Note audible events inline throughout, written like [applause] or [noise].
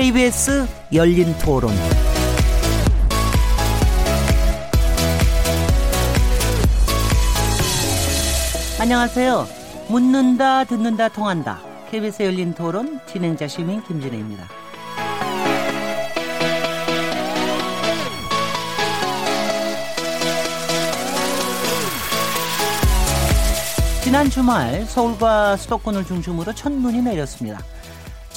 KBS 열린 토론. 안녕하세요. 묻는다, 듣는다, 통한다. KBS 열린 토론 진행자 시민 김진혜입니다. 지난 주말 서울과 수도권을 중심으로 첫눈이 내렸습니다.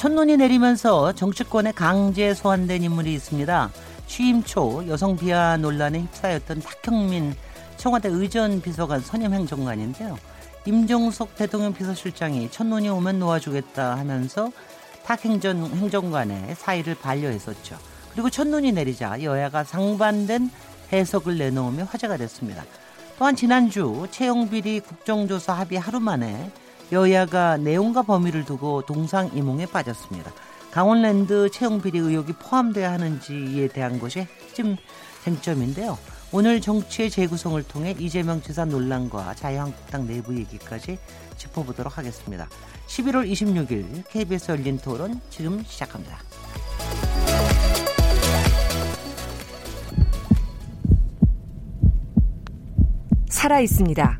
첫눈이 내리면서 정치권에 강제 소환된 인물이 있습니다. 취임 초 여성 비하 논란에 휩싸였던 탁형민 청와대 의전 비서관 선임 행정관인데요. 임종석 대통령 비서실장이 첫눈이 오면 놓아주겠다 하면서 탁 행정, 행정관의 사의를 반려했었죠. 그리고 첫눈이 내리자 여야가 상반된 해석을 내놓으며 화제가 됐습니다. 또한 지난주 채용비리 국정조사 합의 하루 만에 여야가 내용과 범위를 두고 동상이몽에 빠졌습니다. 강원랜드 채용 비리 의혹이 포함돼야 하는지에 대한 것이 핵심 쟁점인데요. 오늘 정치의 재구성을 통해 이재명 지사 논란과 자유한국당 내부 얘기까지 짚어보도록 하겠습니다. 11월 26일 KBS 열린 토론 지금 시작합니다. 살아 있습니다.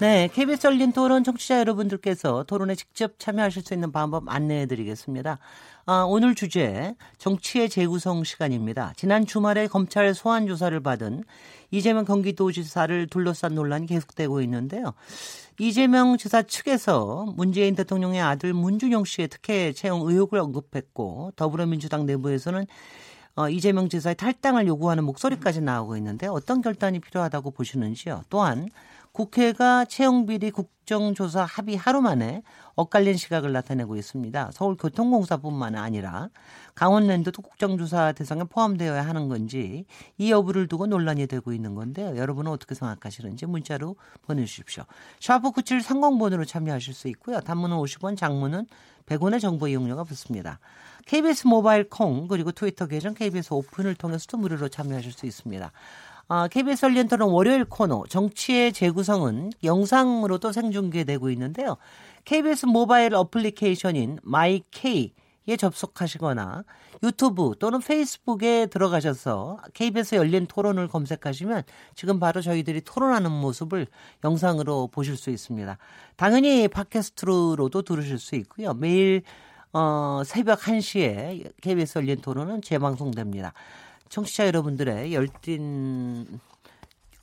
네, KBS 열린 토론 청취자 여러분들께서 토론에 직접 참여하실 수 있는 방법 안내해 드리겠습니다. 아, 오늘 주제 정치의 재구성 시간입니다. 지난 주말에 검찰 소환 조사를 받은 이재명 경기도지사를 둘러싼 논란이 계속되고 있는데요. 이재명 지사 측에서 문재인 대통령의 아들 문준영 씨의 특혜 채용 의혹을 언급했고 더불어민주당 내부에서는 어, 이재명 지사의 탈당을 요구하는 목소리까지 나오고 있는데 어떤 결단이 필요하다고 보시는지요. 또한 국회가 채용비리 국정조사 합의 하루 만에 엇갈린 시각을 나타내고 있습니다. 서울교통공사뿐만 아니라 강원랜드도 국정조사 대상에 포함되어야 하는 건지 이 여부를 두고 논란이 되고 있는 건데요. 여러분은 어떻게 생각하시는지 문자로 보내주십시오. 샤프 9730번으로 참여하실 수 있고요. 단문은 50원, 장문은 100원의 정보 이용료가 붙습니다. KBS 모바일 콩 그리고 트위터 계정 KBS 오픈을 통해서도 무료로 참여하실 수 있습니다. 아, KBS 열린 토론 월요일 코너 정치의 재구성은 영상으로도 생중계되고 있는데요. KBS 모바일 어플리케이션인 마이케이에 접속하시거나 유튜브 또는 페이스북에 들어가셔서 KBS 열린 토론을 검색하시면 지금 바로 저희들이 토론하는 모습을 영상으로 보실 수 있습니다. 당연히 팟캐스트로도 들으실 수 있고요. 매일 어, 새벽 1시에 KBS 열린 토론은 재방송됩니다. 청취자 여러분들의 열띤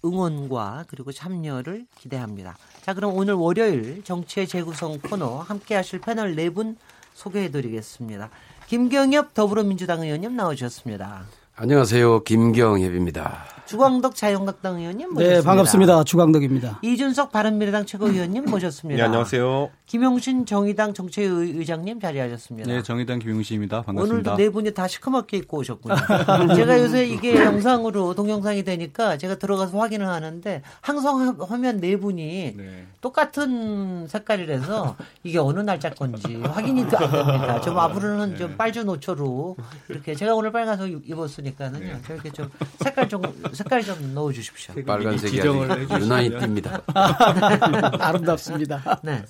응원과 그리고 참여를 기대합니다. 자, 그럼 오늘 월요일 정치의 재구성 코너 함께 하실 패널 네 분 소개해 드리겠습니다. 김경엽 더불어민주당 의원님 나오셨습니다. 안녕하세요. 김경엽입니다. 주광덕 자유한국당 의원님 네, 모셨습니다. 네, 반갑습니다. 주광덕입니다. 이준석 바른미래당 최고위원님 모셨습니다. 네, 안녕하세요. 김용신 정의당 정책의장님 자리하셨습니다. 네, 정의당 김용신입니다. 반갑습니다. 오늘도 네 분이 다 시커멓게 입고 오셨군요. [laughs] 제가 요새 이게 영상으로 동영상이 되니까 제가 들어가서 확인을 하는데 항상 화면 네 분이 네. 똑같은 색깔이라서 이게 어느 날짜 건지 확인이 안 됩니다. 좀 앞으로는 네. 좀 빨주 노초로 이렇게 제가 오늘 빨간색 입었으니 까는요. 네. 저렇게 좀 색깔 좀 색깔 좀 넣어 주십시오. 빨간색이 유난히 띕니다. [laughs] 아름답습니다. 네.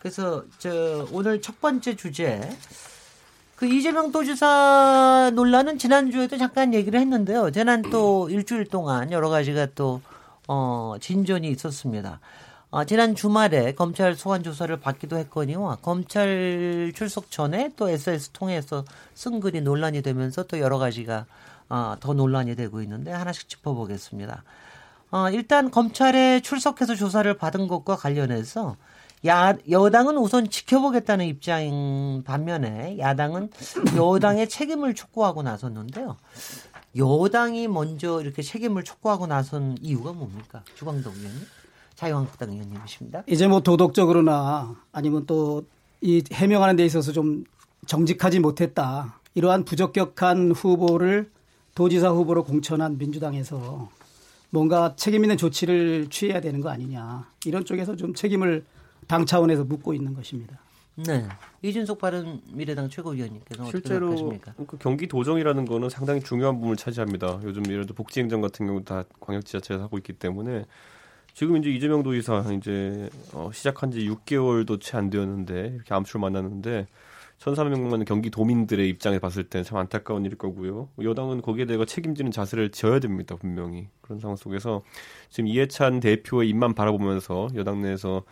그래서 저 오늘 첫 번째 주제 그 이재명 도지사 논란은 지난주에도 잠깐 얘기를 했는데요. 지난 또 일주일 동안 여러 가지가 또 어, 진전이 있었습니다. 어, 지난 주말에 검찰 소환 조사를 받기도 했거니와 검찰 출석 전에 또 SS 통해서 쓴 글이 논란이 되면서 또 여러 가지가 어, 더 논란이 되고 있는데 하나씩 짚어보겠습니다. 어, 일단 검찰에 출석해서 조사를 받은 것과 관련해서 야, 여당은 우선 지켜보겠다는 입장인 반면에 야당은 여당의 책임을 촉구하고 나섰는데요. 여당이 먼저 이렇게 책임을 촉구하고 나선 이유가 뭡니까? 주광덕 의원님? 자유한국당 의원님이십니다. 이제 뭐 도덕적으로나 아니면 또 이 해명하는 데 있어서 좀 정직하지 못했다. 이러한 부적격한 후보를 도지사 후보로 공천한 민주당에서 뭔가 책임 있는 조치를 취해야 되는 거 아니냐. 이런 쪽에서 좀 책임을 당 차원에서 묻고 있는 것입니다. 네. 이준석 바른미래당 최고위원님께서 실제로 그 경기 도정이라는 거는 상당히 중요한 부분을 차지합니다. 요즘 예를 들어 복지행정 같은 경우 다 광역지자체에서 하고 있기 때문에 지금 이제 이재명 도지사 이제 어, 시작한 지 6개월도 채 안 되었는데 이렇게 암초를 만났는데 1,400만 경기 도민들의 입장에 봤을 때는 참 안타까운 일일 거고요. 여당은 거기에 대해 책임지는 자세를 지어야 됩니다, 분명히. 그런 상황 속에서 지금 이해찬 대표의 입만 바라보면서 여당 내에서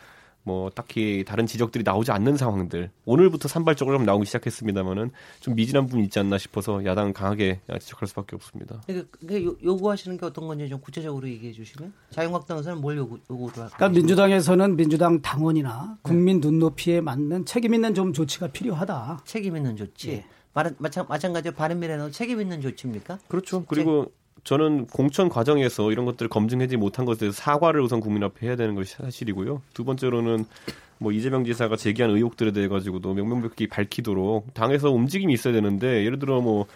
뭐 딱히 다른 지적들이 나오지 않는 상황들 오늘부터 산발적으로 좀 나오기 시작했습니다만은 좀 미진한 부분이 있지 않나 싶어서 야당은 강하게 지적할 수밖에 없습니다. 그러니까 요구하시는 게 어떤 건지 좀 구체적으로 얘기해 주시면 자유한국당에서는 뭘 요구, 요구를 할까요? 그러니까 민주당에서는 민주당 당원이나 국민 눈높이에 맞는 책임 있는 좀 조치가 필요하다. 책임 있는 조치. 예. 마찬, 마찬가지로 바른미래는 책임 있는 조치입니까? 그렇죠. 그리고 저는 공천 과정에서 이런 것들을 검증하지 못한 것에 대해서 사과를 우선 국민 앞에 해야 되는 것이 사실이고요. 두 번째로는 뭐 이재명 지사가 제기한 의혹들에 대해 가지고도 명명백히 밝히도록 당에서 움직임이 있어야 되는데 예를 들어 뭐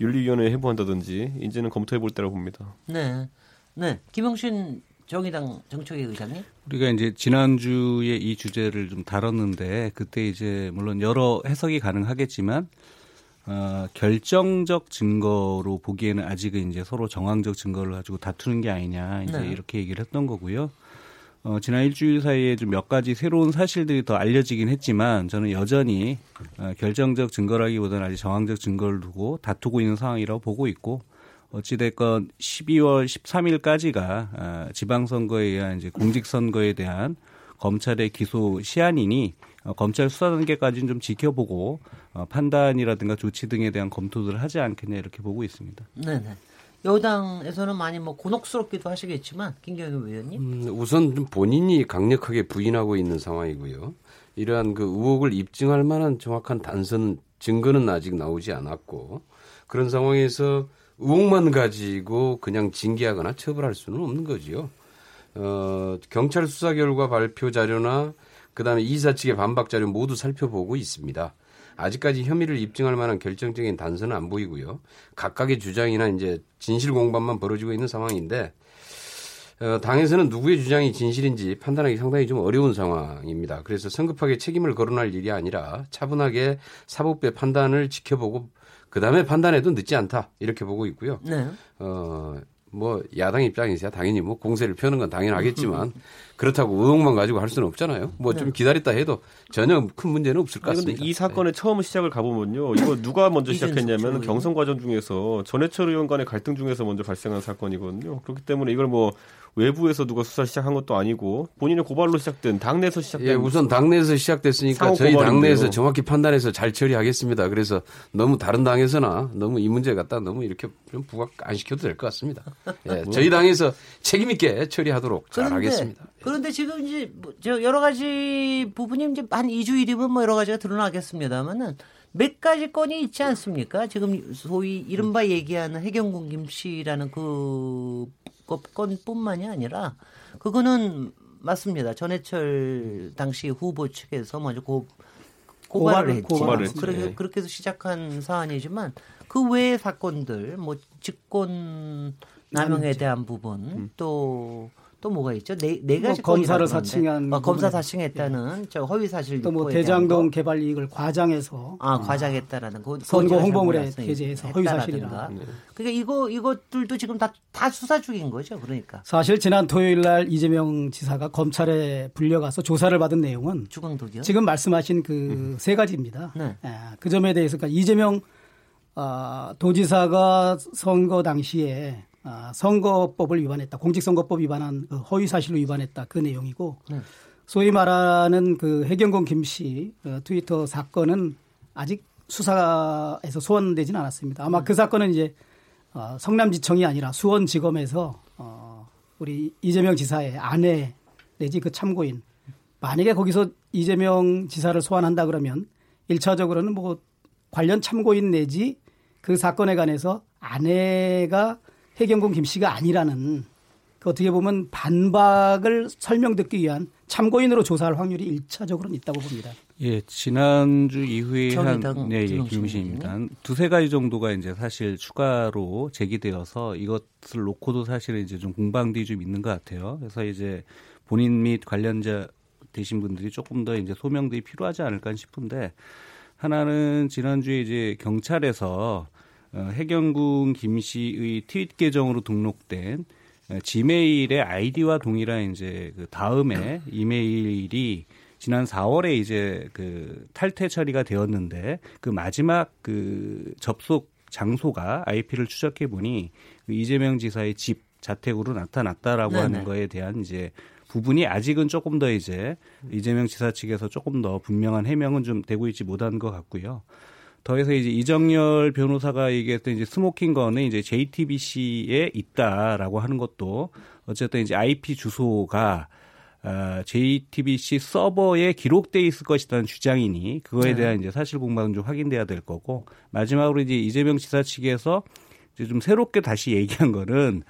윤리위원회 해부한다든지 이제는 검토해 볼 때라고 봅니다. 네, 네, 김영신 정의당 정책위 의장님. 우리가 이제 지난주에 이 주제를 좀 다뤘는데 그때 이제 물론 여러 해석이 가능하겠지만 어, 결정적 증거로 보기에는 아직은 이제 서로 정황적 증거를 가지고 다투는 게 아니냐 이제 네. 이렇게 얘기를 했던 거고요. 어, 지난 일주일 사이에 좀 몇 가지 새로운 사실들이 더 알려지긴 했지만 저는 여전히 어, 결정적 증거라기보다는 아직 정황적 증거를 두고 다투고 있는 상황이라고 보고 있고 어찌됐건 12월 13일까지가 어, 지방선거에 의한 이제 공직선거에 대한 검찰의 기소 시한이니 어, 검찰 수사 단계까지는 좀 지켜보고 어, 판단이라든가 조치 등에 대한 검토들을 하지 않겠냐 이렇게 보고 있습니다. 네네. 여당에서는 많이 뭐 곤혹스럽기도 하시겠지만 김경희 의원님. 음, 우선 좀 본인이 강력하게 부인하고 있는 상황이고요. 이러한 그 의혹을 입증할 만한 정확한 단선 증거는 아직 나오지 않았고 그런 상황에서 의혹만 가지고 그냥 징계하거나 처벌할 수는 없는 거지요. 어, 경찰 수사 결과 발표 자료나 그다음에 이사 측의 반박 자료 모두 살펴보고 있습니다. 아직까지 혐의를 입증할 만한 결정적인 단서는 안 보이고요. 각각의 주장이나 이제 진실 공방만 벌어지고 있는 상황인데 어, 당에서는 누구의 주장이 진실인지 판단하기 상당히 좀 어려운 상황입니다. 그래서 성급하게 책임을 거론할 일이 아니라 차분하게 사법부의 판단을 지켜보고 그 다음에 판단해도 늦지 않다 이렇게 보고 있고요. 네. 어, 뭐 야당 입장에서야 당연히 뭐 공세를 펴는 건 당연하겠지만 [laughs] 그렇다고 의혹만 가지고 할 수는 없잖아요. 뭐좀 네. 기다렸다 해도 전혀 큰 문제는 없을 것 같습니다. 아니, 이 사건의 네. 처음 시작을 가보면요. 이거 누가 먼저 시작했냐면 경선 과정 중에서 전해철 의원 간의 갈등 중에서 먼저 발생한 사건이거든요. 그렇기 때문에 이걸 뭐 외부에서 누가 수사 시작한 것도 아니고 본인의 고발로 시작된 당내에서 시작된 예, 우선 당내에서 시작됐으니까 저희 당내에서 정확히 판단해서 잘 처리하겠습니다. 그래서 너무 다른 당에서나 너무 이 문제 갖다 너무 이렇게 좀 부각 안 시켜도 될 것 같습니다. 예, 뭐. [laughs] 저희 당에서 책임 있게 처리하도록 잘 하겠습니다. 그런데 지금 이제 뭐 여러 가지 부분이 이제 한 2주 일이면 뭐 여러 가지가 드러나겠습니다만은 몇 가지 건이 있지 않습니까? 지금 소위 이른바 얘기하는 해경군 김 씨라는 그 건뿐만이 아니라 그거는 맞습니다. 전해철 당시 후보 측에서 먼저 고, 고발을 했죠. 고발을 그렇게, 네. 그렇게 해서 시작한 사안이지만 그 외의 사건들 뭐 직권 남용에 대한 부분 음. 또또 뭐가 있죠? 네, 네 가지 뭐 검사를 사칭한 어, 검사 사칭했다는 예. 저 허위 사실 또뭐 대장동 개발 이익을 과장해서 아, 과장했다라는 거 선거 홍보물에 게재해서 허위 사실이라. 네. 그러니까 이거 이것들도 지금 다 다 수사 중인 거죠. 그러니까. 사실 지난 토요일 날 이재명 지사가 검찰에 불려가서 조사를 받은 내용은 주광독이요? 지금 말씀하신 그세 음. 가지입니다. 네. 예, 그 점에 대해서 그러니까 이재명 어, 도지사가 선거 당시에 아, 선거법을 위반했다. 공직선거법 위반한 그 허위 사실로 위반했다. 그 내용이고 네. 소위 말하는 그 해경공 김씨 어, 트위터 사건은 아직 수사에서 소환되지는 않았습니다. 아마 네. 그 사건은 이제 어, 성남지청이 아니라 수원지검에서 어, 우리 이재명 지사의 아내 내지 그 참고인 만약에 거기서 이재명 지사를 소환한다 그러면 1차적으로는 뭐 관련 참고인 내지 그 사건에 관해서 아내가 해경군 김 씨가 아니라는 그 어떻게 보면 반박을 설명 듣기 위한 참고인으로 조사할 확률이 일차적으로는 있다고 봅니다. 예, 지난주 이후에 한 네, 예, 김용신입니다. 두세 가지 정도가 이제 사실 추가로 제기되어서 이것을 놓고도 사실은 이제 좀 공방들이 좀 있는 것 같아요. 그래서 이제 본인 및 관련자 되신 분들이 조금 더 이제 소명들이 필요하지 않을까 싶은데 하나는 지난주에 이제 경찰에서 어, 해경군 김 씨의 트윗 계정으로 등록된 어, 지메일의 아이디와 동일한 이제 그 다음에 [clears throat] 이메일이 지난 4월에 이제 그 탈퇴 처리가 되었는데 그 마지막 그 접속 장소가 IP를 추적해 보니 그 이재명 지사의 집 자택으로 나타났다라고 네네. 하는 거에 대한 이제 부분이 아직은 조금 더 이제 이재명 지사 측에서 조금 더 분명한 해명은 좀 되고 있지 못한 것 같고요. 더해서 이제 이정열 변호사가 얘기했던 이제 스모킹 건은 이제 JTBC에 있다라고 하는 것도 어쨌든 이제 IP 주소가 어, JTBC 서버에 기록돼 있을 것이라는 주장이니 그거에 네. 대한 이제 사실 공방은 좀 확인돼야 될 거고 마지막으로 이제 이재명 지사 측에서 이제 좀 새롭게 다시 얘기한 거는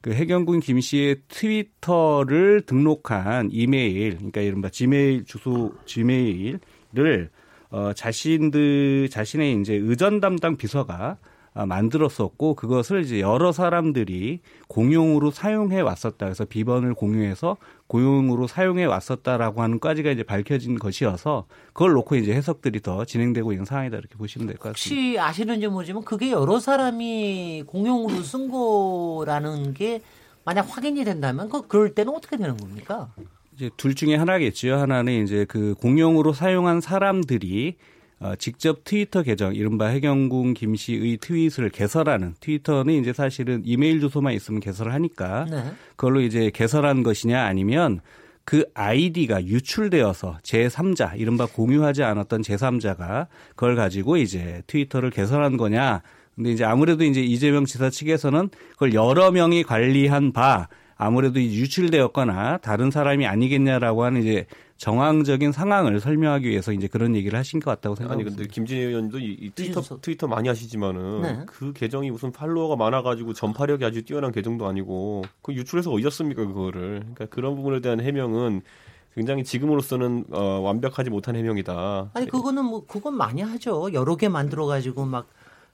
그 해경군 김 씨의 트위터를 등록한 이메일, 그러니까 이른바 지메일 주소 지메일을 어 자신들 자신의 이제 의전 담당 비서가 아, 만들었었고 그것을 이제 여러 사람들이 공용으로 사용해 왔었다. 그래서 비번을 공유해서 고용으로 사용해 왔었다라고 하는 까지가 이제 밝혀진 것이어서 그걸 놓고 이제 해석들이 더 진행되고 있는 상황이다 이렇게 보시면 될 것 같습니다. 혹시 아시는지 모르지만 그게 여러 사람이 공용으로 쓴 거라는 게 만약 확인이 된다면 그 그럴 때는 어떻게 되는 겁니까? 이제 둘 중에 하나겠죠. 하나는 이제 그 공용으로 사용한 사람들이 어, 직접 트위터 계정, 이른바 해경군 김 씨의 트윗을 개설하는 트위터는 이제 사실은 이메일 주소만 있으면 개설을 하니까 네. 그걸로 이제 개설한 것이냐 아니면 그 아이디가 유출되어서 제3자, 이른바 공유하지 않았던 제3자가 그걸 가지고 이제 트위터를 개설한 거냐. 근데 이제 아무래도 이제 이재명 지사 측에서는 그걸 여러 명이 관리한 바 아무래도 유출되었거나 다른 사람이 아니겠냐라고 하는 이제 정황적인 상황을 설명하기 위해서 이제 그런 얘기를 하신 것 같다고 생각합니다. 아니 근데 김진애 의원도 이, 이 트위터 트위터 많이 하시지만은 네. 그 계정이 무슨 팔로워가 많아가지고 전파력이 아주 뛰어난 계정도 아니고 그 유출해서 어디 었습니까 그거를? 그러니까 그런 부분에 대한 해명은 굉장히 지금으로서는 어, 완벽하지 못한 해명이다. 아니 그거는 뭐 그건 많이 하죠. 여러 개 만들어 가지고 막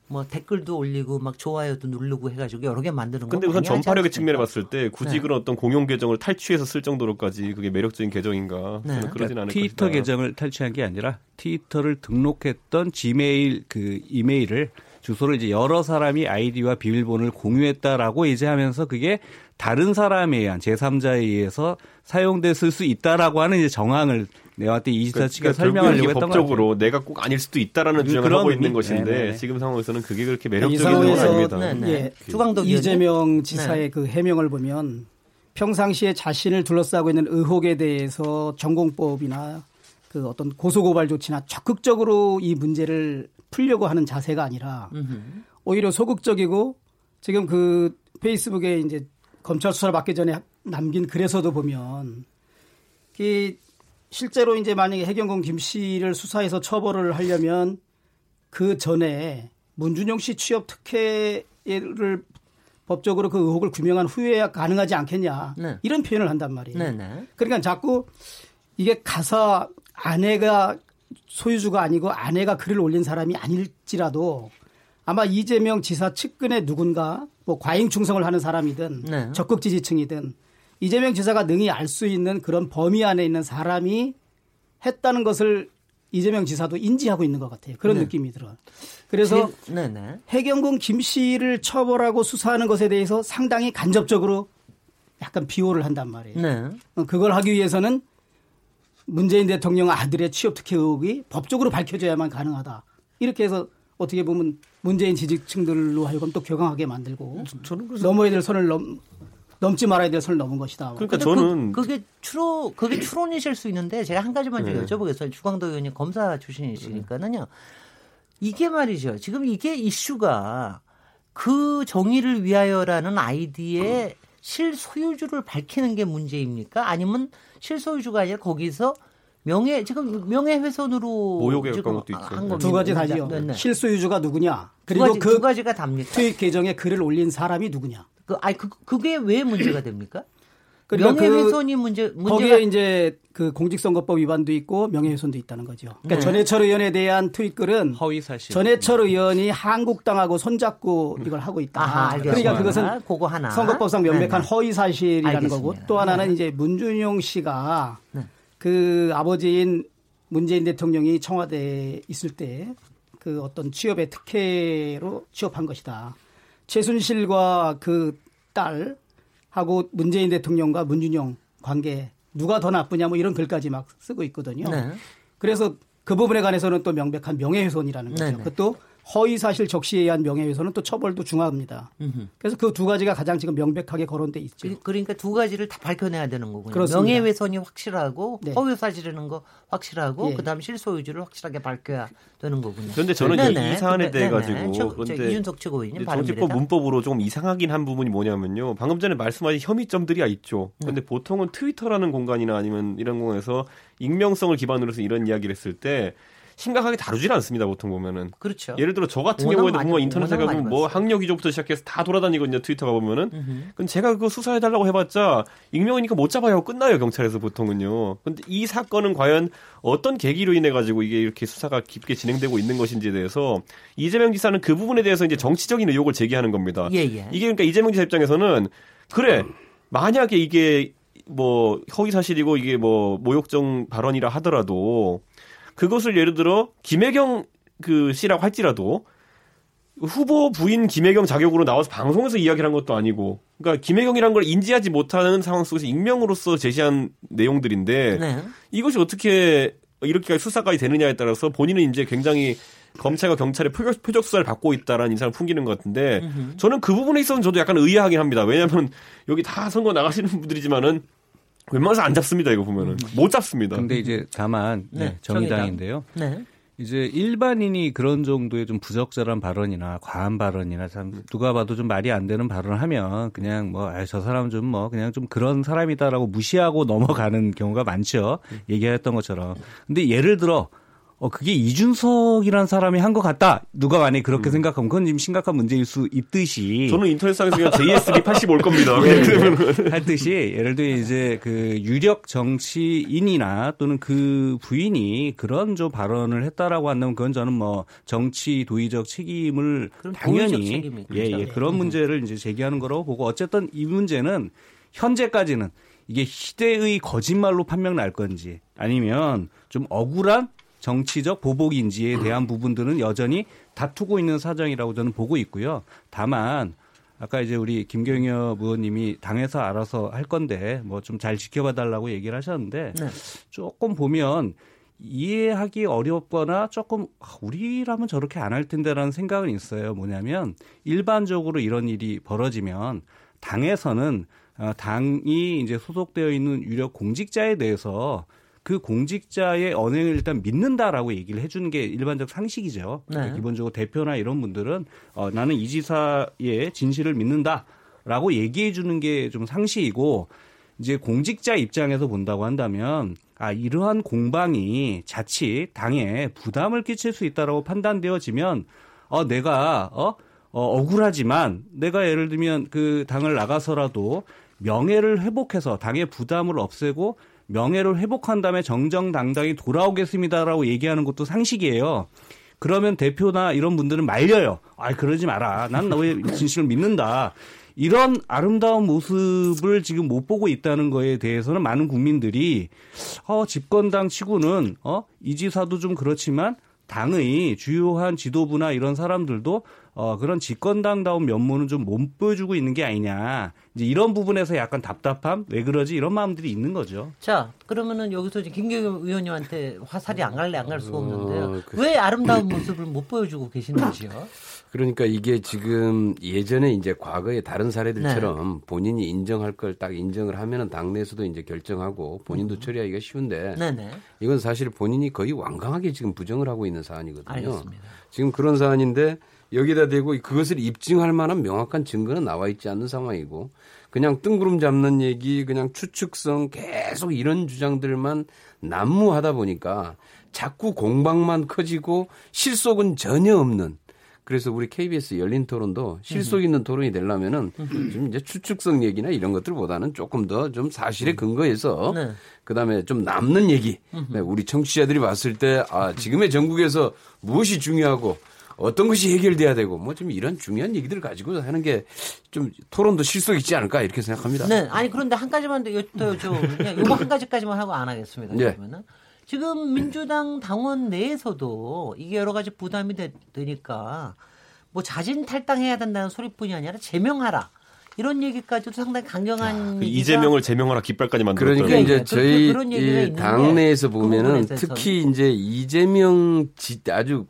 뭐 댓글도 올리고 막 좋아요도 누르고 해가지고 여러 개 만드는 거. 근데 우선 전파력의 측면에 봤을 때 굳이 네. 그런 어떤 공용 계정을 탈취해서 쓸 정도로까지 그게 매력적인 계정인가? 네. 그러진 그러니까 않을 트위터 것이다. 계정을 탈취한 게 아니라 트위터를 등록했던 지메일 그 이메일을 주소를 이제 여러 사람이 아이디와 비밀번호를 공유했다라고 이제 하면서 그게 다른 사람에 의한 제3자에 의해서 사용됐을 수 있다라고 하는 이제 정황을 때 이지사 측에 그러니까 설명하려고 했던 법적으로 내가 꼭 아닐 수도 있다라는 주장을 하고 있는 것인데 네네. 네. 지금 상황에서는 그게 그렇게 매력적인 건 아닙니다. 네, 네. 예, 주광덕 이재명 지사의 네. 그 해명을 보면 평상시에 자신을 둘러싸고 있는 의혹에 대해서 전공법이나 그 어떤 고소고발 조치나 적극적으로 이 문제를 풀려고 하는 자세가 아니라 오히려 소극적이고 지금 그 페이스북에 이제 검찰 수사를 받기 전에 남긴 글에서도 보면 이 실제로 이제 만약에 해경공 김 씨를 수사해서 처벌을 하려면 그 전에 문준용 씨 취업 특혜를 법적으로 그 의혹을 규명한 후에야 가능하지 않겠냐 네. 이런 표현을 한단 말이에요. 네, 네. 그러니까 자꾸 이게 가사 아내가 소유주가 아니고 아내가 글을 올린 사람이 아닐지라도 아마 이재명 지사 측근의 누군가 뭐 과잉 충성을 하는 사람이든 네. 적극 지지층이든 이재명 지사가 능히 알 수 있는 그런 범위 안에 있는 사람이 했다는 것을 이재명 지사도 인지하고 있는 것 같아요. 그런 네. 느낌이 들어요. 그래서 네, 네. 해경군 김 씨를 처벌하고 수사하는 것에 대해서 상당히 간접적으로 약간 비호를 한단 말이에요. 네. 어, 그걸 하기 위해서는 문재인 대통령 아들의 취업 특혜 의혹이 법적으로 밝혀져야만 가능하다. 이렇게 해서 어떻게 보면 문재인 지지층들로 하여금 또 격앙하게 만들고 저는 넘어야 될 선을 넘, 넘지 말아야 될 선을 넘은 것이다. 그러니까 저는 그, 게 추로 그게 추론이실 수 있는데 제가 한 가지만 좀 네. 여쭤보겠어요. 주광도 의원님 검사 출신이시니까는요. 이게 말이죠. 지금 이게 이슈가 그 정의를 위하여라는 아이디의 실소유주를 밝히는 게 문제입니까? 아니면 실소유주가 아니라 거기서 명예 지금 명예훼손으로 모욕에 가까운 것도 있죠. 두 가지 다지요. 네, 네. 실소유주가 누구냐? 그리고 두 가지, 그 두 가지가 답니까? 트윗 계정에 글을 올린 사람이 누구냐? 그 아니 그 그게 왜 문제가 됩니까? 그러니까 그 명예훼손이 그, 문제 문제가 거기에 이제 그 공직선거법 위반도 있고 명예훼손도 있다는 거죠. 그러니까 네. 전해철 의원에 대한 트윗글은 허위 사실. 전해철 의원이 한국당하고 손잡고 이걸 하고 있다. 아하, 그러니까 그것은 그거 하나. 선거법상 명백한 네네. 허위 사실이라는 알겠습니다. 거고 또 하나는 네. 이제 문준용 씨가 네. 그 아버지인 문재인 대통령이 청와대에 있을 때 그 어떤 취업의 특혜로 취업한 것이다. 최순실과 그 딸 하고 문재인 대통령과 문준영 관계 누가 더 나쁘냐 뭐 이런 글까지 막 쓰고 있거든요. 네. 그래서 그 부분에 관해서는 또 명백한 명예훼손이라는 거죠. 네네. 그것도 허위 사실 적시에 의한 명예훼손은 또 처벌도 중요합니다. 그래서 그 두 가지가 가장 지금 명백하게 거론돼 있죠. 그, 그러니까 두 가지를 다 밝혀내야 되는 거군요. 그렇습니다. 명예훼손이 확실하고 네. 허위 사실이라는 거 확실하고 예. 그다음 실소유주를 확실하게 밝혀야 되는 거군요. 그런데 저는 네네. 이 사안에 대해 가지고 그런데 이준석 최고위원님 정치법 문법으로 조금 이상하긴 한 부분이 뭐냐면요. 방금 전에 말씀하신 혐의점들이 있죠. 그런데 네. 보통은 트위터라는 공간이나 아니면 이런 공간에서 익명성을 기반으로 해서 이런 이야기를 했을 때 심각하게 다루질 않습니다. 보통 보면은. 그렇죠. 예를 들어 저 같은 경우에도 보면 인터넷에 가면 뭐 학력 위조부터 시작해서 다 돌아다니거든요. 트위터 가 보면은. 그럼 제가 그거 수사해 달라고 해 봤자 익명이니까 못 잡아요. 끝나요 경찰에서 보통은요. 근데 이 사건은 과연 어떤 계기로 인해 가지고 이게 이렇게 수사가 깊게 진행되고 있는 것인지에 대해서 이재명 지사는 그 부분에 대해서 이제 정치적인 의혹을 제기하는 겁니다. 예, 예. 이게 그러니까 이재명 지사 입장에서는 그래 만약에 이게 뭐 허위 사실이고 이게 뭐 모욕적 발언이라 하더라도 그것을 예를 들어 김혜경 그 씨라고 할지라도 후보 부인 김혜경 자격으로 나와서 방송에서 이야기를 한 것도 아니고 그러니까 김혜경이란 걸 인지하지 못하는 상황 속에서 익명으로서 제시한 내용들인데 네. 이것이 어떻게 이렇게 수사까지 되느냐에 따라서 본인은 이제 굉장히 검찰과 경찰의 표적, 표적 수사를 받고 있다라는 인상을 풍기는 것 같은데. 저는 그 부분에 있어서는 저도 약간 의아하긴 합니다. 왜냐하면 여기 다 선거 나가시는 분들이지만은 웬만해서 안 잡습니다. 이거 보면은 음. 못 잡습니다. 근데 이제 다만 네, 네, 정의당인데요. 네. 이제 일반인이 그런 정도의 좀 부적절한 발언이나 과한 발언이나 참 누가 봐도 좀 말이 안 되는 발언을 하면 그냥 뭐저 아, 사람 좀 뭐 그냥 좀 그런 사람이다라고 무시하고 넘어가는 경우가 많죠. 얘기했던 것처럼. 근데 예를 들어 어, 그게 이준석이라는 사람이 한 것 같다. 누가 만약에 그렇게 음. 생각하면 그건 지금 심각한 문제일 수 있듯이. 저는 인터넷상에서 그냥 JSB 85올 겁니다. 네, 네. 할듯이 예를 들어 이제 그 유력 정치인이나 또는 그 부인이 그런 좀 발언을 했다라고 한다면 그건 저는 뭐 정치 도의적 책임을 당연히 예, 예, 그런 음. 문제를 이제 제기하는 거라고 보고 어쨌든 이 문제는 현재까지는 이게 시대의 거짓말로 판명 날 건지 아니면 좀 억울한 정치적 보복인지에 대한 부분들은 여전히 다투고 있는 사정이라고 저는 보고 있고요. 다만 아까 이제 우리 김경엽 의원님이 당에서 알아서 할 건데 뭐 좀 잘 지켜봐 달라고 얘기를 하셨는데 네. 조금 보면 이해하기 어렵거나 조금 아, 우리라면 저렇게 안 할 텐데라는 생각은 있어요. 뭐냐면 일반적으로 이런 일이 벌어지면 당에서는 어, 당이 이제 소속되어 있는 유력 공직자에 대해서 그 공직자의 언행을 일단 믿는다라고 얘기를 해주는 게 일반적 상식이죠. 네. 그러니까 기본적으로 대표나 이런 분들은 어, 나는 이 지사의 진실을 믿는다라고 얘기해 주는 게 좀 상식이고 이제 공직자 입장에서 본다고 한다면 아 이러한 공방이 자칫 당에 부담을 끼칠 수 있다라고 판단되어지면 어 내가 어, 어 억울하지만 내가 예를 들면 그 당을 나가서라도 명예를 회복해서 당의 부담을 없애고 명예를 회복한 다음에 정정당당히 돌아오겠습니다라고 얘기하는 것도 상식이에요. 그러면 대표나 이런 분들은 말려요. 아, 그러지 마라. 난 너의 진실을 믿는다. 이런 아름다운 모습을 지금 못 보고 있다는 거에 대해서는 많은 국민들이 어, 집권당 치고는 어, 이 지사도 좀 그렇지만 당의 주요한 지도부나 이런 사람들도 어, 그런 집권당다운 면모는 좀 못 보여주고 있는 게 아니냐. 이제 이런 부분에서 약간 답답함, 왜 그러지 이런 마음들이 있는 거죠. 자, 그러면은 여기서 이제 김경영 의원님한테 화살이 안 갈래 안 갈 수가 없는데요. 어, 그... 왜 아름다운 모습을 못 보여주고 계시는지요? [laughs] 그러니까 이게 지금 예전에 이제 과거에 다른 사례들처럼 네. 본인이 인정할 걸 딱 인정을 하면은 당내에서도 이제 결정하고 본인도 음. 처리하기가 쉬운데 네네. 이건 사실 본인이 거의 완강하게 지금 부정을 하고 있는 사안이거든요. 알겠습니다. 지금 그런 사안인데 여기다 대고 그것을 입증할 만한 명확한 증거는 나와 있지 않는 상황이고 그냥 뜬구름 잡는 얘기 그냥 추측성 계속 이런 주장들만 난무하다 보니까 자꾸 공방만 커지고 실속은 전혀 없는 그래서 우리 KBS 열린 토론도 실속 있는 토론이 되려면은 좀 이제 추측성 얘기나 이런 것들보다는 조금 더 좀 사실에 음. 근거해서 네. 그다음에 좀 남는 얘기 네, 우리 청취자들이 봤을 때 아, 지금의 전국에서 무엇이 중요하고 어떤 것이 해결돼야 되고 뭐 좀 이런 중요한 얘기들 가지고 하는 게 좀 토론도 실속 있지 않을까 이렇게 생각합니다. 네. 아니 그런데 한 가지만 더 여쭤 요거 한 가지까지만 하고 안 하겠습니다. 네. 그러면은 지금 민주당 당원 내에서도 이게 여러 가지 부담이 되, 되니까 뭐 자진 탈당해야 된다는 소리뿐이 아니라 제명하라. 이런 얘기까지도 상당히 강경한 그 이재명을 제명하라 깃발까지 만들었죠. 그러니까 이제 그- 저희 그런 얘기가 이 당내에서 그 보면은. 특히 이제 이재명 지, 아주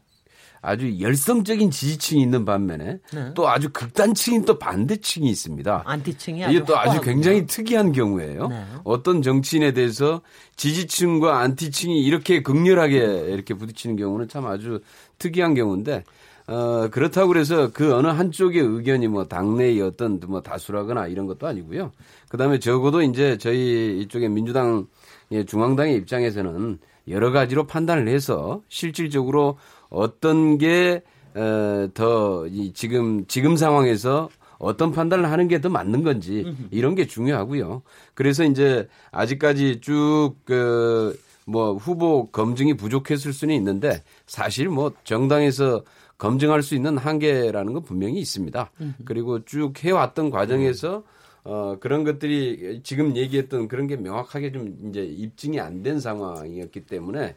아주 열성적인 지지층이 있는 반면에 네. 또 아주 극단층인 또 반대층이 있습니다. 안티층이 이게 또 아주. 굉장히 특이한 경우예요. 네. 어떤 정치인에 대해서 지지층과 안티층이 이렇게 극렬하게 이렇게 부딪히는 경우는 참 아주 특이한 경우인데 어, 그렇다고 그래서 그 어느 한쪽의 의견이 뭐 당내의 어떤 뭐 다수라거나 이런 것도 아니고요. 그 다음에 적어도 이제 저희 이쪽에 민주당 의 중앙당의 입장에서는 여러 가지로 판단을 해서 실질적으로 어떤 게, 어, 더, 이, 지금, 지금 상황에서 어떤 판단을 하는 게 더 맞는 건지 이런 게 중요하고요. 그래서 이제 아직까지 쭉, 그, 뭐 후보 검증이 부족했을 수는 있는데 사실 뭐 정당에서 검증할 수 있는 한계라는 건 분명히 있습니다. 그리고 쭉 해왔던 과정에서 어, 그런 것들이 지금 얘기했던 그런 게 명확하게 좀 이제 입증이 안 된 상황이었기 때문에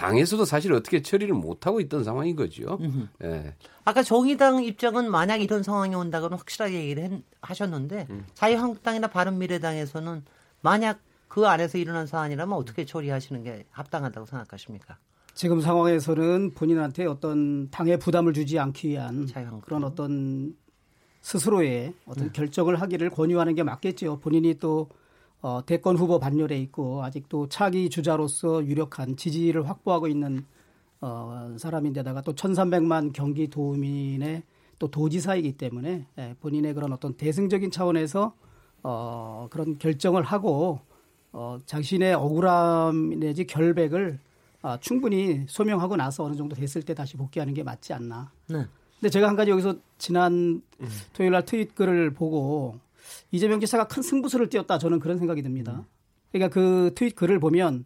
당에서도 사실 어떻게 처리를 못하고 있던 상황인 거죠. 예. 아까 정의당 입장은 만약 이런 상황이 온다고는 확실하게 얘기를 했- 하셨는데 음. 자유한국당이나 바른미래당에서는 만약 그 안에서 일어난 사안이라면 어떻게 처리하시는 게 합당하다고 생각하십니까? 지금 상황에서는 본인한테 어떤 당의 부담을 주지 않기 위한 자유한국당. 그런 어떤 스스로의 어떤 결정을 하기를 권유하는 게 맞겠죠. 본인이 또 어, 대권 후보 반열에 있고 아직도 차기 주자로서 유력한 지지를 확보하고 있는 어, 사람인데다가 또 1,300만 경기 도민의 또 도지사이기 때문에 예, 본인의 그런 어떤 대승적인 차원에서 어, 그런 결정을 하고 어, 자신의 억울함 내지 결백을 아, 충분히 소명하고 나서 어느 정도 됐을 때 다시 복귀하는 게 맞지 않나. 네. 근데 제가 한 가지 여기서 지난 토요일 날 트윗 글을 보고 이재명 지사가 큰 승부수를 띄웠다 저는 그런 생각이 듭니다. 그러니까 그 트윗 글을 보면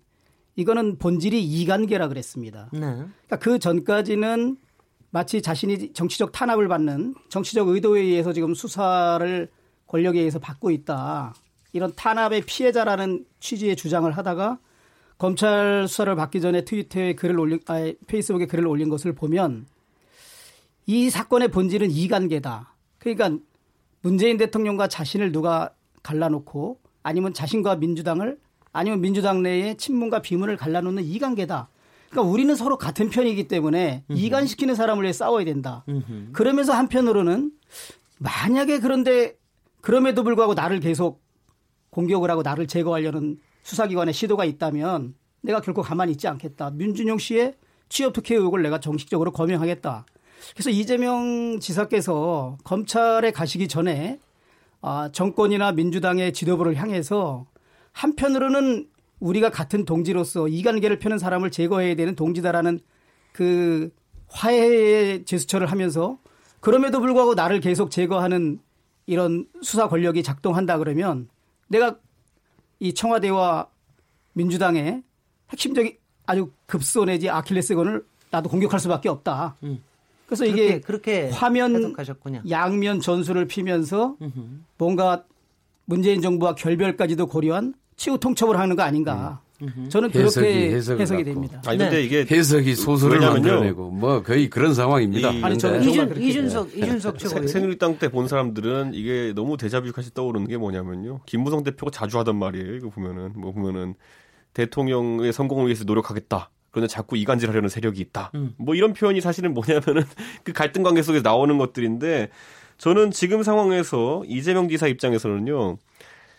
이거는 본질이 이관계라 그랬습니다. 네. 그러니까 그 전까지는 마치 자신이 정치적 탄압을 받는 정치적 의도에 의해서 지금 수사를 권력에 의해서 받고 있다. 이런 탄압의 피해자라는 취지의 주장을 하다가 검찰 수사를 받기 전에 트위터에 글을 올린, 아, 페이스북에 글을 올린 것을 보면 이 사건의 본질은 이관계다. 그러니까 문재인 대통령과 자신을 누가 갈라놓고 아니면 자신과 민주당을 아니면 민주당 내에 친문과 비문을 갈라놓는 이 관계다. 그러니까 우리는 서로 같은 편이기 때문에 이간시키는 사람을 위해 싸워야 된다. 그러면서 한편으로는 만약에 그런데 그럼에도 불구하고 나를 계속 공격을 하고 나를 제거하려는 수사기관의 시도가 있다면 내가 결코 가만히 있지 않겠다. 민준용 씨의 취업 특혜 의혹을 내가 정식적으로 검명하겠다. 그래서 이재명 지사께서 검찰에 가시기 전에 아, 정권이나 민주당의 지도부를 향해서 한편으로는 우리가 같은 동지로서 이관계를 펴는 사람을 제거해야 되는 동지다라는 그 화해의 제스처를 하면서 그럼에도 불구하고 나를 계속 제거하는 이런 수사 권력이 작동한다 그러면 내가 이 청와대와 민주당의 핵심적인 아주 급소 내지 아킬레스건을 나도 공격할 수밖에 없다. 그래서 이게 그렇게, 그렇게 화면 해석하셨군요. 양면 전술을 피면서 뭔가 문재인 정부와 결별까지도 고려한 치우 통첩을 하는 거 아닌가. 저는 그렇게 해석이, 해석이 갖고. 됩니다. 아니 근데 네. 이게 해석이 소설을. 만들어내고 뭐 거의 그런 상황입니다. 이- 아니, 정말 이준, 그렇게 이준석, 이준석 새- 최고위원. 새누리당 때 본 사람들은 이게 너무 데자뷰같이 떠오르는 게 뭐냐면요. 김무성 대표가 자주 하던 말이에요. 이거 보면은 뭐 보면은 대통령의 성공을 위해서 노력하겠다. 그런데 자꾸 이간질하려는 세력이 있다. 뭐 이런 표현이 사실은 뭐냐면은 [laughs] 그 갈등 관계 속에서 나오는 것들인데 저는 지금 상황에서 이재명 지사 입장에서는요.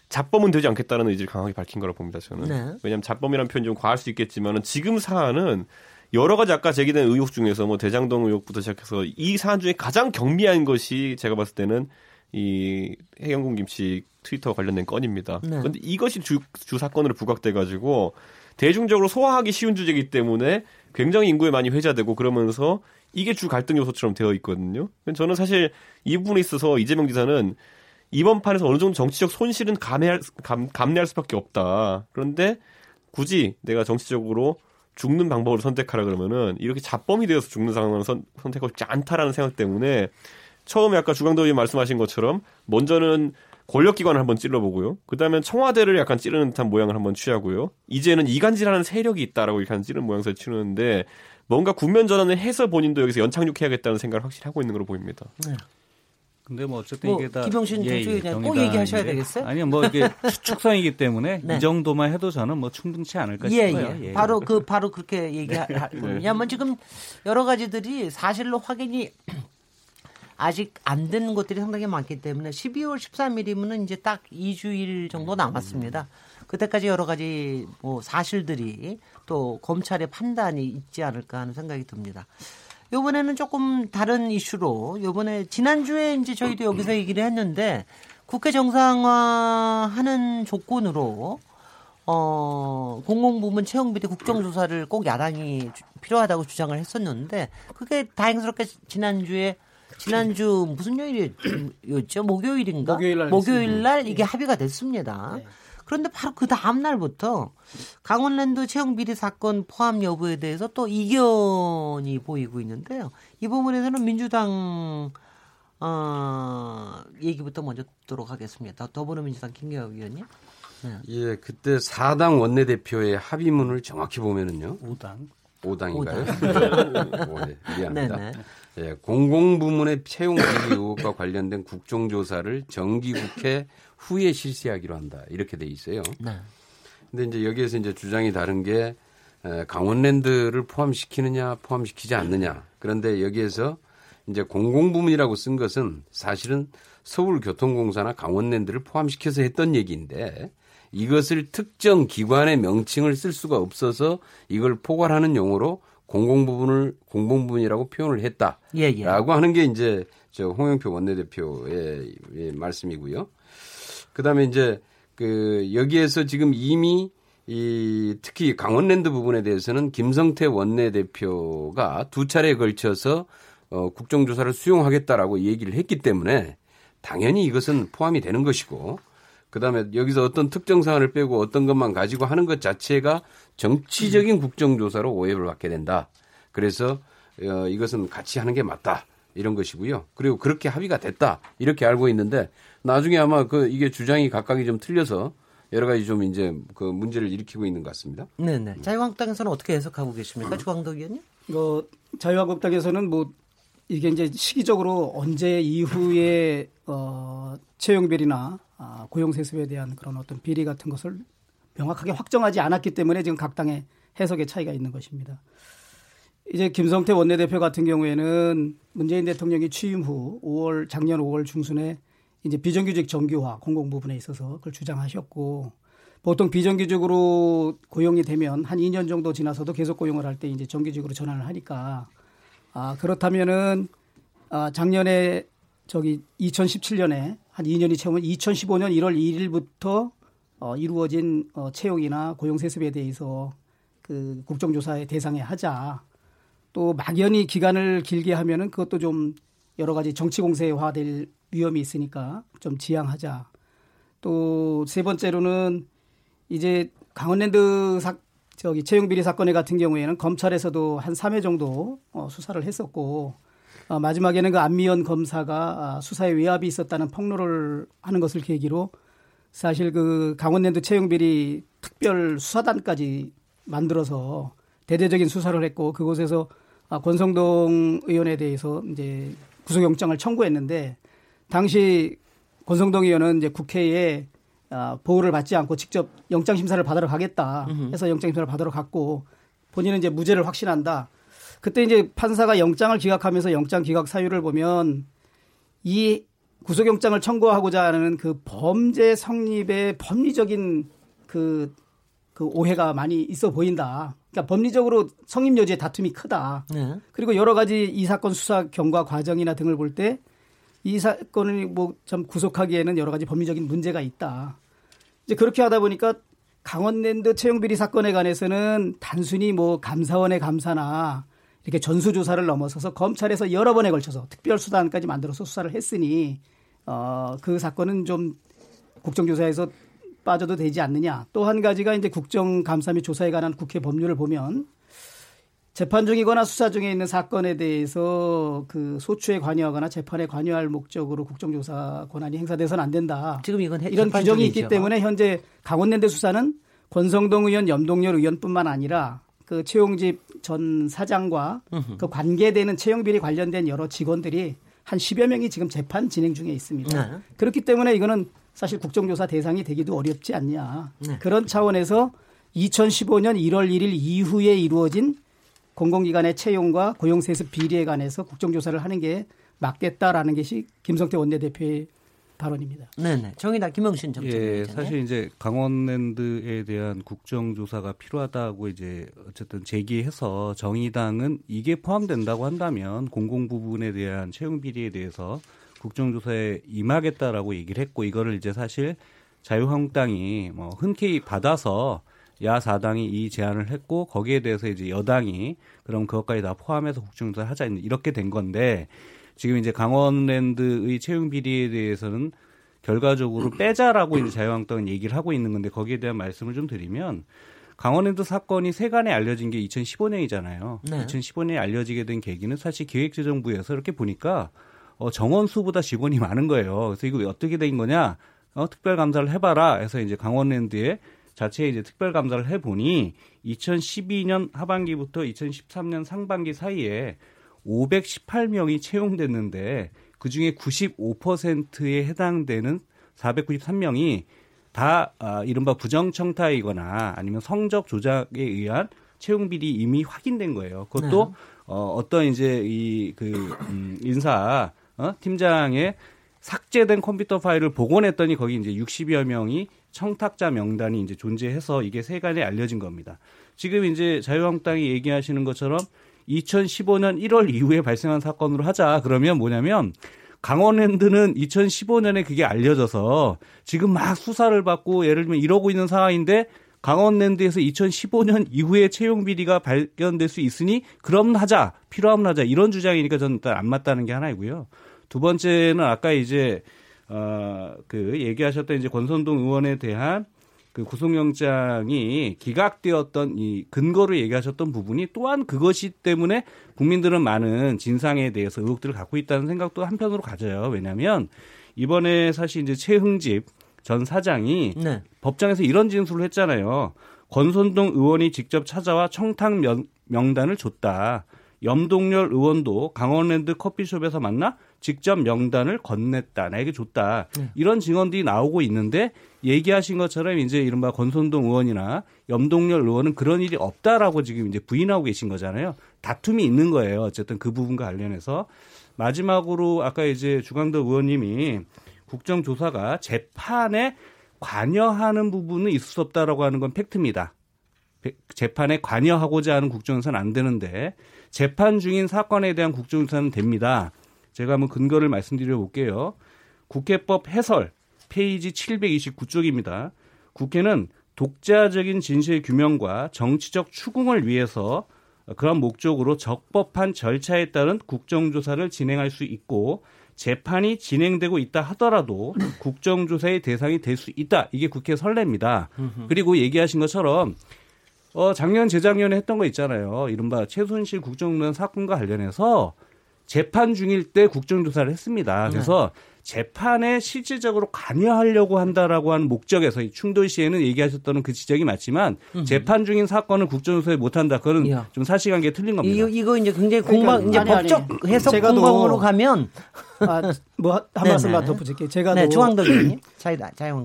잡범은 되지 않겠다는 의지를 강하게 밝힌 거라고 봅니다. 저는. 네. 왜냐하면 잡범이라는 표현 좀 과할 수 있겠지만은 지금 사안은 여러 가지 아까 제기된 의혹 중에서 뭐 대장동 의혹부터 시작해서 이 사안 중에 가장 경미한 것이 제가 봤을 때는 이 해경군 김씨 트위터 관련된 건입니다. 네. 그런데 이것이 주, 주 사건으로 부각돼 가지고 대중적으로 소화하기 쉬운 주제이기 때문에 굉장히 인구에 많이 회자되고 그러면서 이게 주 갈등 요소처럼 되어 있거든요. 저는 사실 이 부분에 있어서 이재명 지사는 이번 판에서 어느 정도 정치적 손실은 감내할, 감, 감내할 수밖에 없다. 그런데 굳이 내가 정치적으로 죽는 방법을 선택하라 그러면은 이렇게 자범이 되어서 죽는 상황을 선, 선택하고 싶지 않다라는 생각 때문에 처음에 아까 주강도님 말씀하신 것처럼 먼저는 권력기관을 한번 찔러보고요. 그 다음에 청와대를 약간 찌르는 듯한 모양을 한번 취하고요. 이제는 이간질하는 세력이 있다라고 이렇게 찌르는 모양새를 치르는데 뭔가 국면 전환을 해서 본인도 여기서 연착륙해야겠다는 생각을 확실히 하고 있는 걸로 보입니다. 네. 근데 뭐 어쨌든 뭐 이게 다 김영신 예, 예, 꼭 얘기하셔야 되겠어요? 아니요, 뭐 이게 [laughs] 추측성이기 때문에 네. 이 정도만 해도 저는 뭐 충분치 않을까 예, 싶어요. 예. 예. 바로 그 [laughs] 바로 그렇게 얘기하면 왜냐하면 지금 여러 가지들이 사실로 확인이 아직 안 된 것들이 상당히 많기 때문에 12월 13일이면은 이제 딱 2주일 정도 남았습니다. 그때까지 여러 가지 뭐 사실들이 또 검찰의 판단이 있지 않을까 하는 생각이 듭니다. 요번에는 조금 다른 이슈로 요번에 지난주에 이제 저희도 여기서 얘기를 했는데 국회 정상화하는 조건으로 어, 공공부문 채용비리 국정조사를 꼭 야당이 필요하다고 주장을 했었는데 그게 다행스럽게 지난주에 지난주 무슨 요일이었죠? 목요일인가? 목요일 날, 목요일 날 이게 네. 합의가 됐습니다. 네. 그런데 바로 그 다음 날부터 강원랜드 채용 비리 사건 포함 여부에 대해서 또 이견이 보이고 있는데요. 이 부분에서는 민주당 어, 얘기부터 먼저 듣도록 하겠습니다. 더불어민주당 김경엽 의원님. 네. 예, 그때 사당 원내대표의 합의문을 정확히 보면은요. 5당. 5당인가요? 5당. 네, 미안합니다. 네네. 예, 공공부문의 채용 비리 의혹과 관련된 국정조사를 정기국회 후에 실시하기로 한다. 이렇게 돼 있어요. 네. 근데 이제 여기에서 이제 주장이 다른 게 강원랜드를 포함시키느냐, 포함시키지 않느냐. 그런데 여기에서 이제 공공부문이라고 쓴 것은 사실은 서울교통공사나 강원랜드를 포함시켜서 했던 얘기인데 이것을 특정 기관의 명칭을 쓸 수가 없어서 이걸 포괄하는 용어로 공공 부분을 공공 부분이라고 표현을 했다라고 예, 예. 하는 게 이제 저 홍영표 원내대표의 말씀이고요. 그다음에 이제 그 여기에서 지금 이미 이 특히 강원랜드 부분에 대해서는 김성태 원내대표가 두 차례에 걸쳐서 어 국정조사를 수용하겠다라고 얘기를 했기 때문에 당연히 이것은 포함이 되는 것이고 그다음에 여기서 어떤 특정 사안을 빼고 어떤 것만 가지고 하는 것 자체가 정치적인 국정조사로 오해를 받게 된다. 그래서 어, 이것은 같이 하는 게 맞다. 이런 것이고요. 그리고 그렇게 합의가 됐다. 이렇게 알고 있는데 나중에 아마 그 이게 주장이 각각이 좀 틀려서 여러 가지 좀 이제 그 문제를 일으키고 있는 것 같습니다. 네 네. 자유한국당에서는 어떻게 해석하고 계십니까? 주광덕 의원님? 뭐 자유한국당에서는 뭐 이게 이제 시기적으로 언제 이후에 어, 채용비리나 아, 고용세습에 대한 그런 어떤 비리 같은 것을 명확하게 확정하지 않았기 때문에 지금 각 당의 해석의 차이가 있는 것입니다. 이제 김성태 원내대표 같은 경우에는 문재인 대통령이 취임 후 5월 작년 5월 중순에 이제 비정규직 정규화 공공 부분에 있어서 그걸 주장하셨고 보통 비정규직으로 고용이 되면 한 2년 정도 지나서도 계속 고용을 할 때 이제 정규직으로 전환을 하니까 아 그렇다면은 아 작년에 저기 2017년에 한 2년이 채우면 2015년 1월 1일부터 어, 이루어진 어, 채용이나 고용 세습에 대해서 그 국정조사의 대상에 하자. 또 막연히 기간을 길게 하면은 그것도 좀 여러 가지 정치 공세화될 위험이 있으니까 좀 지양하자. 또 세 번째로는 이제 강원랜드 사, 저기 채용 비리 사건의 같은 경우에는 검찰에서도 한 3회 정도 어, 수사를 했었고 어, 마지막에는 그 안미연 검사가 아, 수사에 외압이 있었다는 폭로를 하는 것을 계기로 사실 그 강원랜드 채용비리 특별 수사단까지 만들어서 대대적인 수사를 했고 그곳에서 아, 권성동 의원에 대해서 이제 구속영장을 청구했는데 당시 권성동 의원은 이제 국회에 아, 보호를 받지 않고 직접 영장 심사를 받으러 가겠다 해서 영장 심사를 받으러 갔고 본인은 이제 무죄를 확신한다. 그때 이제 판사가 영장을 기각하면서 영장 기각 사유를 보면 이 구속영장을 청구하고자 하는 그 범죄 성립의 법리적인 그, 그 오해가 많이 있어 보인다. 그러니까 법리적으로 성립 여지의 다툼이 크다. 네. 그리고 여러 가지 이 사건 수사 경과 과정이나 등을 볼 때 이 사건을 뭐 좀 구속하기에는 여러 가지 법리적인 문제가 있다. 이제 그렇게 하다 보니까 강원랜드 채용비리 사건에 관해서는 단순히 뭐 감사원의 감사나 이렇게 전수조사를 넘어서서 검찰에서 여러 번에 걸쳐서 특별수단까지 만들어서 수사를 했으니 어, 그 사건은 좀 국정조사에서 빠져도 되지 않느냐. 또 한 가지가 이제 국정감사 및 조사에 관한 국회 법률을 보면 재판 중이거나 수사 중에 있는 사건에 대해서 그 소추에 관여하거나 재판에 관여할 목적으로 국정조사 권한이 행사돼서는 안 된다. 지금 이건 이런 규정이. 있기 때문에 현재 강원랜드 수사는 권성동 의원, 염동열 의원뿐만 아니라 그 최용집 전 사장과 그 관계되는 채용 비리 관련된 여러 직원들이 한 10여 명이 지금 재판 진행 중에 있습니다. 네. 그렇기 때문에 이거는 사실 국정조사 대상이 되기도 어렵지 않냐. 네. 그런 차원에서 2015년 1월 1일 이후에 이루어진 공공기관의 채용과 고용세습 비리에 관해서 국정조사를 하는 게 맞겠다라는 것이 김성태 원내대표의 발언입니다. 네네. 정의당 김영신 정책. 예, 사실 이제 강원랜드에 대한 국정조사가 필요하다고 이제 어쨌든 제기해서 정의당은 이게 포함된다고 한다면 공공 부분에 대한 채용 비리에 대해서 국정조사에 임하겠다라고 얘기를 했고 이거를 이제 사실 자유한국당이 뭐 흔쾌히 받아서 야 사당이 이 제안을 했고 거기에 대해서 이제 여당이 그럼 그것까지 다 포함해서 국정조사를 하자 이렇게 된 건데 지금 이제 강원랜드의 채용 비리에 대해서는 결과적으로 [clears throat] 빼자라고 이제 자유한국당은 얘기를 하고 있는 건데 거기에 대한 말씀을 좀 드리면 강원랜드 사건이 세간에 알려진 게 2015년이잖아요. 네. 2015년에 알려지게 된 계기는 사실 기획재정부에서 이렇게 보니까 어, 정원수보다 직원이 많은 거예요. 그래서 이거 어떻게 된 거냐? 어, 특별감사를 해봐라. 해서 이제 강원랜드에 자체에 이제 특별 감사를 해 보니 2012년 하반기부터 2013년 상반기 사이에 518명이 채용됐는데 그 중에 95%에 해당되는 493명이 다 아, 이른바 부정청탁이거나 아니면 성적 조작에 의한 채용 비리 이미 확인된 거예요. 그것도 네. 어, 어떤 이제 이그 음, 인사 어? 팀장의 삭제된 컴퓨터 파일을 복원했더니 거기 이제 60여 명이 청탁자 명단이 이제 존재해서 이게 세간에 알려진 겁니다. 지금 이제 자유한국당이 얘기하시는 것처럼 2015년 1월 이후에 발생한 사건으로 하자. 그러면 뭐냐면 강원랜드는 2015년에 그게 알려져서 지금 막 수사를 받고 예를 들면 이러고 있는 상황인데 강원랜드에서 2015년 이후에 채용 비리가 발견될 수 있으니 그럼 하자. 필요하면 하자. 이런 주장이니까 저는 일단 안 맞다는 게 하나이고요. 두 번째는 아까 이제 어, 그 얘기하셨던 이제 권선동 의원에 대한 그 구속영장이 기각되었던 이 근거를 얘기하셨던 부분이 또한 그것이 때문에 국민들은 많은 진상에 대해서 의혹들을 갖고 있다는 생각도 한편으로 가져요. 왜냐하면 이번에 사실 이제 최흥집 전 사장이 네. 법정에서 이런 진술을 했잖아요. 권선동 의원이 직접 찾아와 청탁 명단을 줬다. 염동열 의원도 강원랜드 커피숍에서 만나 직접 명단을 건넸다. 나에게 줬다. 네. 이런 증언들이 나오고 있는데 얘기하신 것처럼 이제 이른바 권선동 의원이나 염동열 의원은 그런 일이 없다라고 지금 이제 부인하고 계신 거잖아요. 다툼이 있는 거예요. 어쨌든 그 부분과 관련해서 마지막으로 아까 이제 주광덕 의원님이 국정조사가 재판에 관여하는 부분은 있을 수 없다라고 하는 건 팩트입니다. 재판에 관여하고자 하는 국정조사는 안 되는데 재판 중인 사건에 대한 국정조사는 됩니다. 제가 한번 근거를 말씀드려 볼게요. 국회법 해설 페이지 729쪽입니다. 국회는 독자적인 진실 규명과 정치적 추궁을 위해서 그런 목적으로 적법한 절차에 따른 국정조사를 진행할 수 있고 재판이 진행되고 있다 하더라도 국정조사의 대상이 될 수 있다. 이게 국회 선례입니다. 그리고 얘기하신 것처럼 어, 작년, 재작년에 했던 거 있잖아요. 이른바 최순실 국정농단 사건과 관련해서 재판 중일 때 국정조사를 했습니다. 그래서 네. 재판에 실질적으로 관여하려고 한다라고 하는 목적에서 충돌 시에는 얘기하셨던 그 지적이 맞지만 음. 재판 중인 사건을 국정조사에 못한다. 그거는 이야. 좀 사실관계 틀린 겁니다. 이거, 이거 이제 굉장히 공방 그러니까, 이제 아니, 법적 아니, 해석 공방으로 가면 아, 뭐한 말씀만 덧붙일게요. 제가 네, 중앙덕 의원님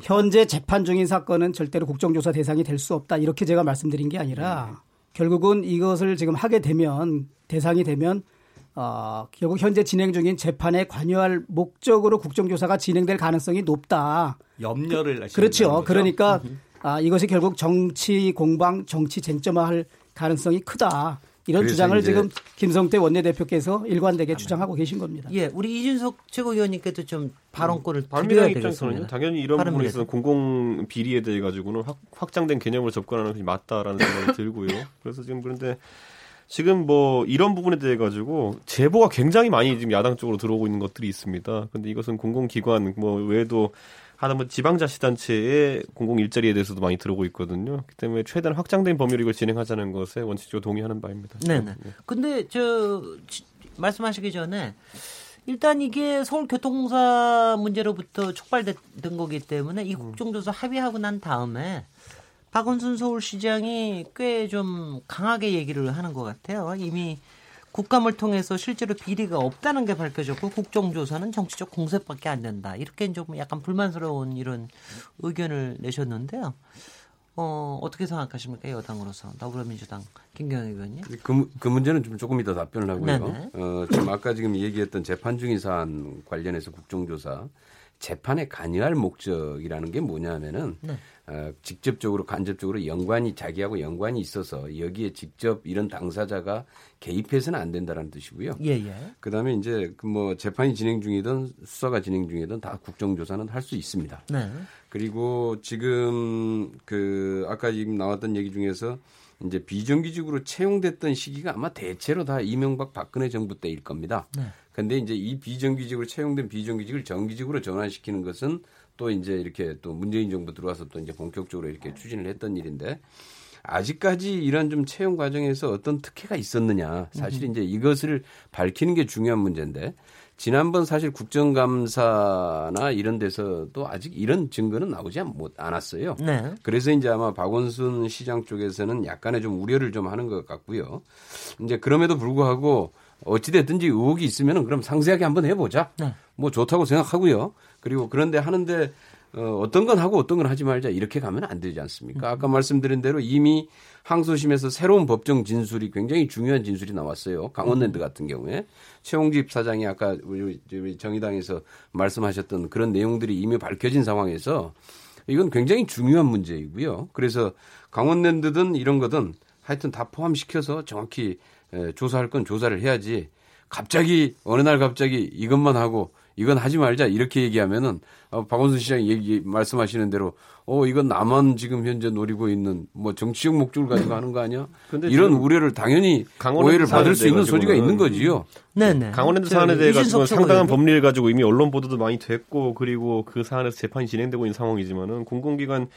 현재 재판 중인 사건은 절대로 국정조사 대상이 될 수 없다. 이렇게 제가 말씀드린 게 아니라 네. 결국은 이것을 지금 하게 되면 대상이 되면 어, 결국 현재 진행 중인 재판에 관여할 목적으로 국정조사가 진행될 가능성이 높다. 염려를 그, 그렇죠. 그러니까 아, 이것이 결국 정치 공방, 정치 쟁점화할 가능성이 크다. 이런 주장을 지금 김성태 원내대표께서 일관되게 주장하고 계신 겁니다. 예, 우리 이준석 최고위원님께도 좀 발언권을 음, 드려야 되겠습니다. 당연히 이런 부분에 있어서 공공 비리에 대해 가지고는 확, 확장된 개념으로 접근하는 것이 맞다라는 생각이 들고요. 그래서 지금 그런데 지금 뭐 이런 부분에 대해 가지고 제보가 굉장히 많이 지금 야당 쪽으로 들어오고 있는 것들이 있습니다. 근데 이것은 공공기관 뭐 외에도 하다못해 지방자치단체의 공공 일자리에 대해서도 많이 들어오고 있거든요. 그렇기 때문에 최대한 확장된 범위로 이걸 진행하자는 것에 원칙적으로 동의하는 바입니다. 네네. 네. 근데 저 말씀하시기 전에 일단 이게 서울교통공사 문제로부터 촉발된 거기 때문에 이 국정조사 합의하고 난 다음에 박원순 서울시장이 꽤 좀 강하게 얘기를 하는 것 같아요. 이미 국감을 통해서 실제로 비리가 없다는 게 밝혀졌고 국정조사는 정치적 공세밖에 안 된다. 이렇게 좀 약간 불만스러운 이런 의견을 내셨는데요. 어, 어떻게 생각하십니까? 여당으로서 더불어민주당 김경희 의원님. 그, 그 문제는 좀 조금 이따 답변을 하고요. 네네. 어, 지금 아까 지금 얘기했던 재판 중인 사안 관련해서 국정조사 재판에 관여할 목적이라는 게 뭐냐면은 네. 어, 직접적으로 간접적으로 연관이 자기하고 연관이 있어서 여기에 직접 이런 당사자가 개입해서는 안 된다라는 뜻이고요. 예, 예. 그다음에 이제 그뭐 재판이 진행 중이든 수사가 진행 중이든 다 국정조사는 할 수 있습니다. 네. 그리고 지금 그 아까 지금 나왔던 얘기 중에서 이제 비정규직으로 채용됐던 시기가 아마 대체로 다 이명박 박근혜 정부 때일 겁니다. 네. 근데 이제 이 비정규직으로 채용된 비정규직을 정규직으로 전환시키는 것은 또 이제 이렇게 또 문재인 정부 들어와서 또 이제 본격적으로 이렇게 추진을 했던 일인데 아직까지 이런 좀 채용 과정에서 어떤 특혜가 있었느냐 사실 이제 이것을 밝히는 게 중요한 문제인데 지난번 사실 국정감사나 이런 데서도 아직 이런 증거는 나오지 않았어요. 네. 그래서 이제 아마 박원순 시장 쪽에서는 약간의 좀 우려를 좀 하는 것 같고요. 이제 그럼에도 불구하고 어찌됐든지 의혹이 있으면은 그럼 상세하게 한번 해보자. 네. 뭐 좋다고 생각하고요. 그리고 그런데 하는데 어, 어떤 건 하고 어떤 건 하지 말자 이렇게 가면 안 되지 않습니까? 아까 말씀드린 대로 이미 항소심에서 새로운 법정 진술이 굉장히 중요한 진술이 나왔어요. 강원랜드 같은 경우에 최홍집 사장이 아까 우리 정의당에서 말씀하셨던 그런 내용들이 이미 밝혀진 상황에서 이건 굉장히 중요한 문제이고요. 그래서 강원랜드든 이런 거든 하여튼 다 포함시켜서 정확히 조사할 건 조사를 해야지. 갑자기 어느 날 갑자기 이것만 하고 이건 하지 말자 이렇게 얘기하면은 어, 박원순 시장이 얘기 말씀하시는 대로 어 이건 나만 지금 현재 노리고 있는 뭐 정치적 목적을 가지고 하는 거 아니야? [clears throat] 이런 우려를 당연히 오해를 받을 수 있는 소지가 있는 거지요. 네네. 강원랜드 사안에 대해 가지고 상당한 법리를 가지고 이미 언론 보도도 많이 됐고 그리고 그 사안에서 재판이 진행되고 있는 상황이지만은 공공기관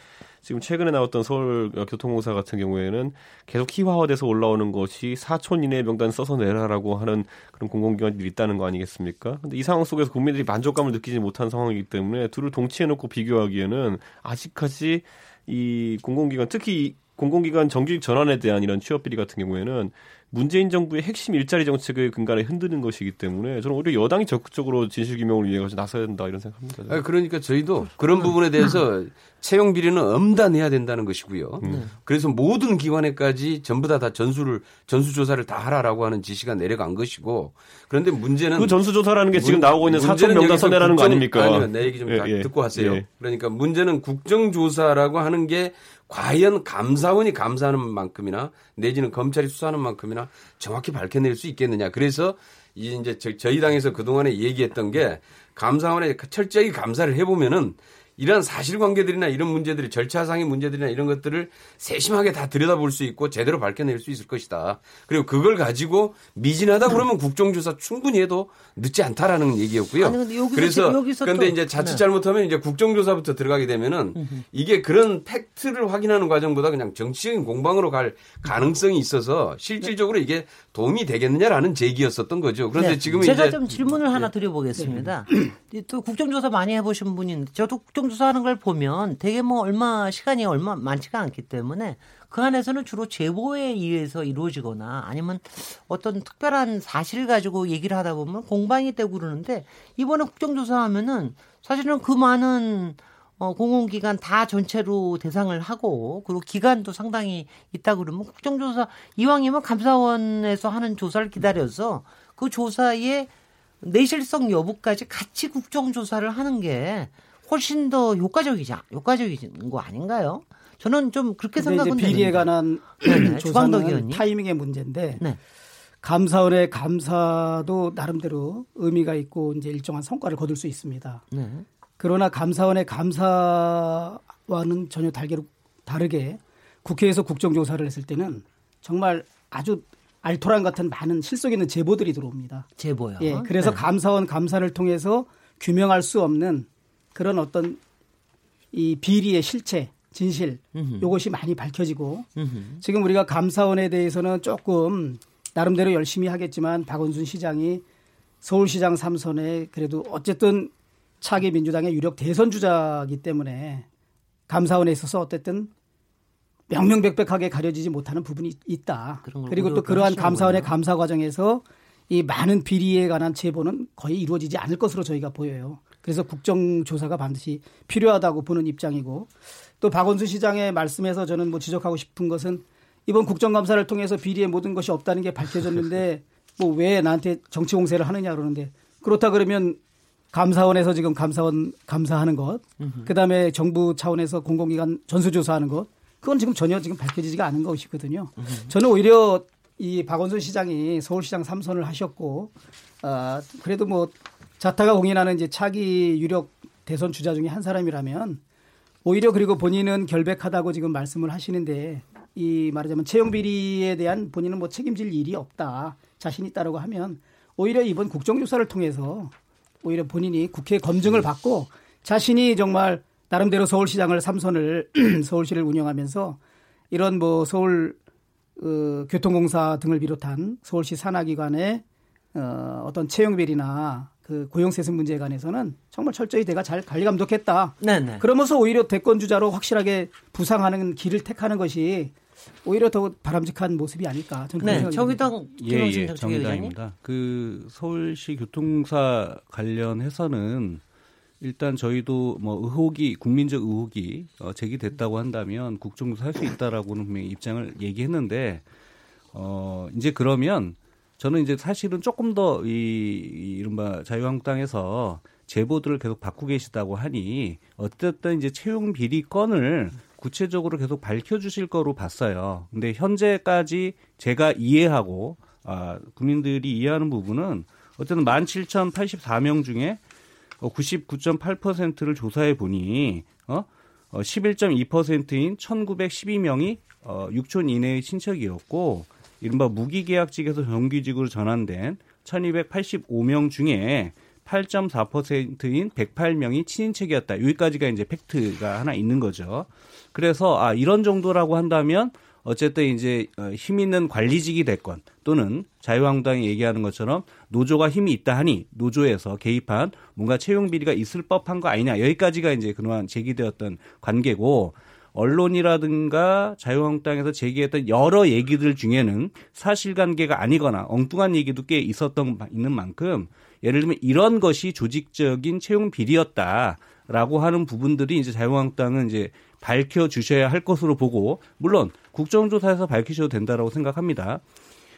지금 최근에 나왔던 서울 교통공사 같은 경우에는 계속 희화화돼서 올라오는 것이 4촌 이내의 명단 써서 내라라고 하는 그런 공공기관들이 있다는 거 아니겠습니까? 근데 이 상황 속에서 국민들이 만족감을 느끼지 못한 상황이기 때문에 둘을 동치해 놓고 비교하기에는 아직까지 이 공공기관 특히 공공기관 정규직 전환에 대한 이런 취업 비리 같은 경우에는 문재인 정부의 핵심 일자리 정책의 근간에 흔드는 것이기 때문에 저는 오히려 여당이 적극적으로 진실 규명을 위해 서 나서야 된다 이런 생각합니다. 아, 그러니까 저희도 그런 부분에 대해서 채용 비리는 엄단해야 된다는 것이고요. 음. 그래서 모든 기관에까지 전부 다, 다 전수를 전수 조사를 다 하라라고 하는 지시가 내려간 것이고 그런데 문제는 그 전수 조사라는 게 지금 나오고 있는 사천 명단 선내라는 거 아닙니까? 아니요, 내 얘기 좀 예, 예. 듣고 하세요. 예. 그러니까 문제는 국정 조사라고 하는 게 과연 감사원이 감사하는 만큼이나 내지는 검찰이 수사하는 만큼이나 정확히 밝혀낼 수 있겠느냐. 그래서 이제 저희 당에서 그동안에 얘기했던 게 감사원에 철저히 감사를 해보면은 이런 사실관계들이나 이런 문제들이 절차상의 문제들이나 이런 것들을 세심하게 다 들여다볼 수 있고 제대로 밝혀낼 수 있을 것이다. 그리고 그걸 가지고 미진하다 그러면 국정조사 충분히 해도 늦지 않다라는 얘기였고요. 아니, 근데 여기서, 그래서 여기서 그런데 이제 자칫 네. 잘못하면 이제 국정조사부터 들어가게 되면은 이게 그런 팩트를 확인하는 과정보다 그냥 정치적인 공방으로 갈 가능성이 있어서 실질적으로 이게 도움이 되겠느냐라는 제기였었던 거죠. 그런데 네. 지금 제가 좀 질문을 하나 네. 드려보겠습니다. 또 국정조사 많이 해보신 분인데 저도 국정조사 하는 걸 보면 되게 뭐 얼마 시간이 얼마 많지가 않기 때문에 그 안에서는 주로 제보에 의해서 이루어지거나 아니면 어떤 특별한 사실을 가지고 얘기를 하다 보면 공방이 되고 그러는데 이번에 국정조사 하면은 사실은 그 많은 어, 공공기관 다 전체로 대상을 하고 그리고 기간도 상당히 있다 그러면 국정조사 이왕이면 감사원에서 하는 조사를 기다려서 그 조사의 내실성 여부까지 같이 국정조사를 하는 게 훨씬 더 효과적이자 효과적인 거 아닌가요? 저는 좀 그렇게 생각은 비리에 관한 조사는 타이밍의 문제인데 네. 감사원의 감사도 나름대로 의미가 있고 이제 일정한 성과를 거둘 수 있습니다. 네. 그러나 감사원의 감사와는 전혀 달개로 다르게 국회에서 국정조사를 했을 때는 정말 아주 알토란 같은 많은 실속 있는 제보들이 들어옵니다. 제보요. 예, 그래서 네. 감사원 감사를 통해서 규명할 수 없는 그런 어떤 이 비리의 실체, 진실. 요것이 많이 밝혀지고 음흠. 지금 우리가 감사원에 대해서는 조금 나름대로 열심히 하겠지만 박원순 시장이 서울시장 3선에 그래도 어쨌든 차기 민주당의 유력 대선 주자이기 때문에 감사원에 있어서 어쨌든 명명백백하게 가려지지 못하는 부분이 있다. 그리고 또 그러한 감사원의 감사 과정에서 이 많은 비리에 관한 제보는 거의 이루어지지 않을 것으로 저희가 보여요. 그래서 국정조사가 반드시 필요하다고 보는 입장이고 또 박원순 시장의 말씀에서 저는 뭐 지적하고 싶은 것은 이번 국정감사를 통해서 비리의 모든 것이 없다는 게 밝혀졌는데 [laughs] 뭐 왜 나한테 정치 공세를 하느냐 그러는데 그렇다 그러면 감사원에서 지금 감사원 감사하는 것, 그 다음에 정부 차원에서 공공기관 전수조사하는 것, 그건 지금 전혀 지금 밝혀지지가 않은 것이거든요. 저는 오히려 이 박원순 시장이 서울시장 3선을 하셨고, 어, 그래도 뭐 자타가 공인하는 이제 차기 유력 대선 주자 중에 한 사람이라면 오히려 그리고 본인은 결백하다고 지금 말씀을 하시는데 이 말하자면 채용 비리에 대한 본인은 뭐 책임질 일이 없다 자신 있다라고 하면 오히려 이번 국정조사를 통해서 오히려 본인이 국회 검증을 받고 자신이 정말 나름대로 서울시장을 삼선을 [clears throat] 서울시를 운영하면서 이런 뭐 서울 어, 교통공사 등을 비롯한 서울시 산하기관의 어, 어떤 채용 비리나 그 고용세습 문제에 관해서는 정말 철저히 내가 잘 관리 감독했다. 네네. 그러면서 오히려 대권 주자로 확실하게 부상하는 길을 택하는 것이 오히려 더 바람직한 모습이 아닐까. 저는 네, 정의당 예, 예, 정의당입니다. 그 서울시 교통사 관련해서는 일단 저희도 뭐 의혹이 국민적 의혹이 어, 제기됐다고 한다면 국정조사 할 수 있다라고는 분명히 입장을 얘기했는데 어 이제 그러면 저는 이제 사실은 조금 더이 이른바 자유한국당에서 제보들을 계속 받고 계시다고 하니 어쨌든 이제 채용 비리 건을 구체적으로 계속 밝혀주실 거로 봤어요. 근데 현재까지 제가 이해하고 아, 국민들이 이해하는 부분은 어쨌든 17,084명 중에 99.8%를 조사해 보니 어? 어 11.2%인 1,912명이 어 6촌 이내의 친척이었고 이른바 무기계약직에서 정규직으로 전환된 1,285명 중에 8.4%인 108명이 친인척이었다. 여기까지가 이제 팩트가 하나 있는 거죠. 그래서 아 이런 정도라고 한다면 어쨌든 이제 어, 힘 있는 관리직이 됐건 또는 자유한국당이 얘기하는 것처럼 노조가 힘이 있다 하니 노조에서 개입한 뭔가 채용 비리가 있을 법한 거 아니냐 여기까지가 이제 그동안 제기되었던 관계고 언론이라든가 자유한국당에서 제기했던 여러 얘기들 중에는 사실관계가 아니거나 엉뚱한 얘기도 꽤 있었던 있는 만큼 예를 들면 이런 것이 조직적인 채용 비리였다라고 하는 부분들이 이제 자유한국당은 이제 밝혀 주셔야 할 것으로 보고 물론 국정조사에서 밝히셔도 된다라고 생각합니다.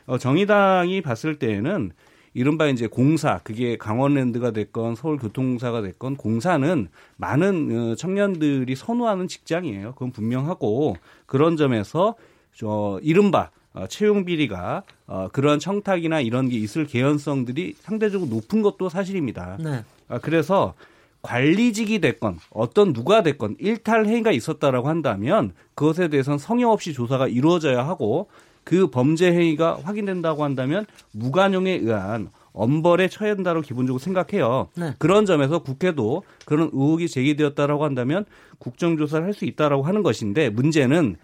어, 정의당이 봤을 때에는 이른바 이제 공사, 그게 강원랜드가 됐건 서울교통공사가 됐건 공사는 많은 어, 청년들이 선호하는 직장이에요. 그건 분명하고 그런 점에서 저 이른바 어, 채용 비리가 어, 그런 청탁이나 이런 게 있을 개연성들이 상대적으로 높은 것도 사실입니다. 네. 아, 그래서 관리직이 됐건 어떤 누가 됐건 일탈 행위가 있었다라고 한다면 그것에 대해서는 성역 없이 조사가 이루어져야 하고 그 범죄 행위가 확인된다고 한다면 무관용에 의한 엄벌에 처해야 된다고 기본적으로 생각해요. 네. 그런 점에서 국회도 그런 의혹이 제기되었다라고 한다면 국정조사를 할 수 있다라고 하는 것인데 문제는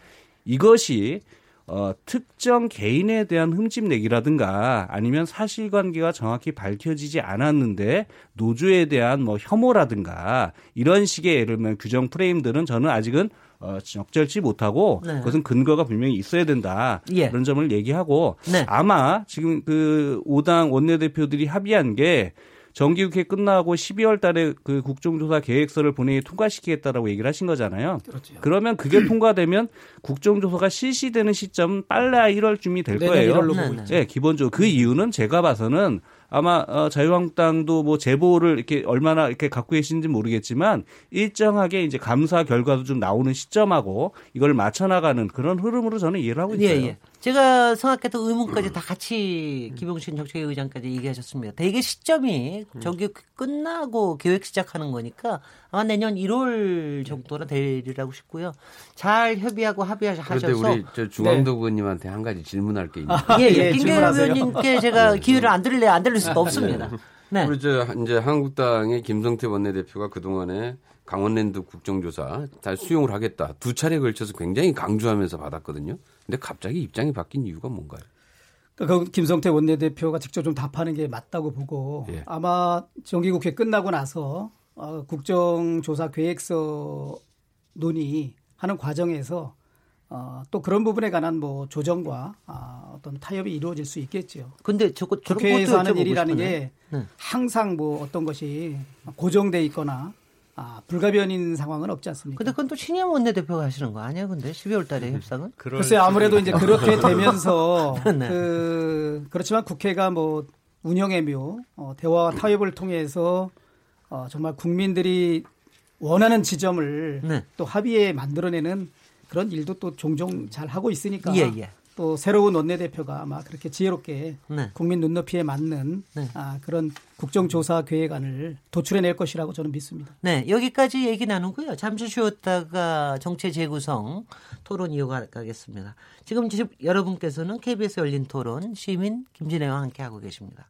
이것이 어, 특정 개인에 대한 흠집 내기라든가 아니면 사실관계가 정확히 밝혀지지 않았는데 노조에 대한 뭐 혐오라든가 이런 식의 예를 들면 규정 프레임들은 저는 아직은 어, 적절치 못하고 네. 그것은 근거가 분명히 있어야 된다. 예. 그런 점을 얘기하고 네. 아마 지금 그 5당 원내대표들이 합의한 게 정기국회 끝나고 12월 달에 그 국정조사 계획서를 본회의에 통과시키겠다라고 얘기를 하신 거잖아요. 그렇죠. 그러면 그게 [clears throat] 통과되면 국정조사가 실시되는 시점은 빨라야 1월쯤이 될 거예요. 네, 네. 기본적으로 그 이유는 제가 봐서는 아마 어, 자유한국당도 뭐 제보를 이렇게 얼마나 이렇게 갖고 계신지 모르겠지만 일정하게 이제 감사 결과도 좀 나오는 시점하고 이걸 맞춰 나가는 그런 흐름으로 저는 이해를 하고 있어요. 예, 예. 제가 생각했던 의문까지 다 같이 김용신 정책위 의장까지 얘기하셨습니다. 대개 시점이 정기 끝나고 계획 시작하는 거니까 아마 내년 1월 정도나 되리라고 싶고요. 잘 협의하고 합의하셔서. 그런데 우리 저 중앙도 네. 의원님한테 한 가지 질문할 게 있는데. 아, 예, 예. 예 김경현 의원님께 제가 기회를 안 드릴래요? 안 드릴 수가 없습니다. 네. 네. 우리 저 이제 한국당의 김성태 원내대표가 그 동안에 강원랜드 국정조사 잘 수용을 하겠다 두 차례 걸쳐서 굉장히 강조하면서 받았거든요. 근데 갑자기 입장이 바뀐 이유가 뭔가요? 그 김성태 원내대표가 직접 좀 답하는 게 맞다고 보고 예. 아마 정기국회 끝나고 나서 어, 국정조사 계획서 논의하는 과정에서 어, 또 그런 부분에 관한 뭐 조정과 아, 어떤 타협이 이루어질 수 있겠죠. 근데 저거 국회에서 하는 일이라는 게 네. 항상 뭐 어떤 것이 고정돼 있거나 아, 불가변인 상황은 없지 않습니까? 근데 그건 또 신임 원내대표가 하시는 거 아니에요? 근데 12월 달에 음, 협상은? 글쎄 아무래도 이제 그렇게 [laughs] 되면서 [laughs] 네. 그 그렇지만 국회가 뭐 운영의 묘, 어, 대화와 타협을 통해서 어, 정말 국민들이 원하는 지점을 네. 또 합의에 만들어내는 그런 일도 또 종종 잘 하고 있으니까 예, 예. 또 새로운 원내대표가 아마 그렇게 지혜롭게 네. 국민 눈높이에 맞는 네. 아, 그런 국정조사 계획안을 도출해낼 것이라고 저는 믿습니다. 네, 여기까지 얘기 나누고요. 잠시 쉬었다가 정체 재구성 토론 이어가겠습니다. 지금 여러분께서는 KBS 열린 토론 시민 김진애와 함께 하고 계십니다.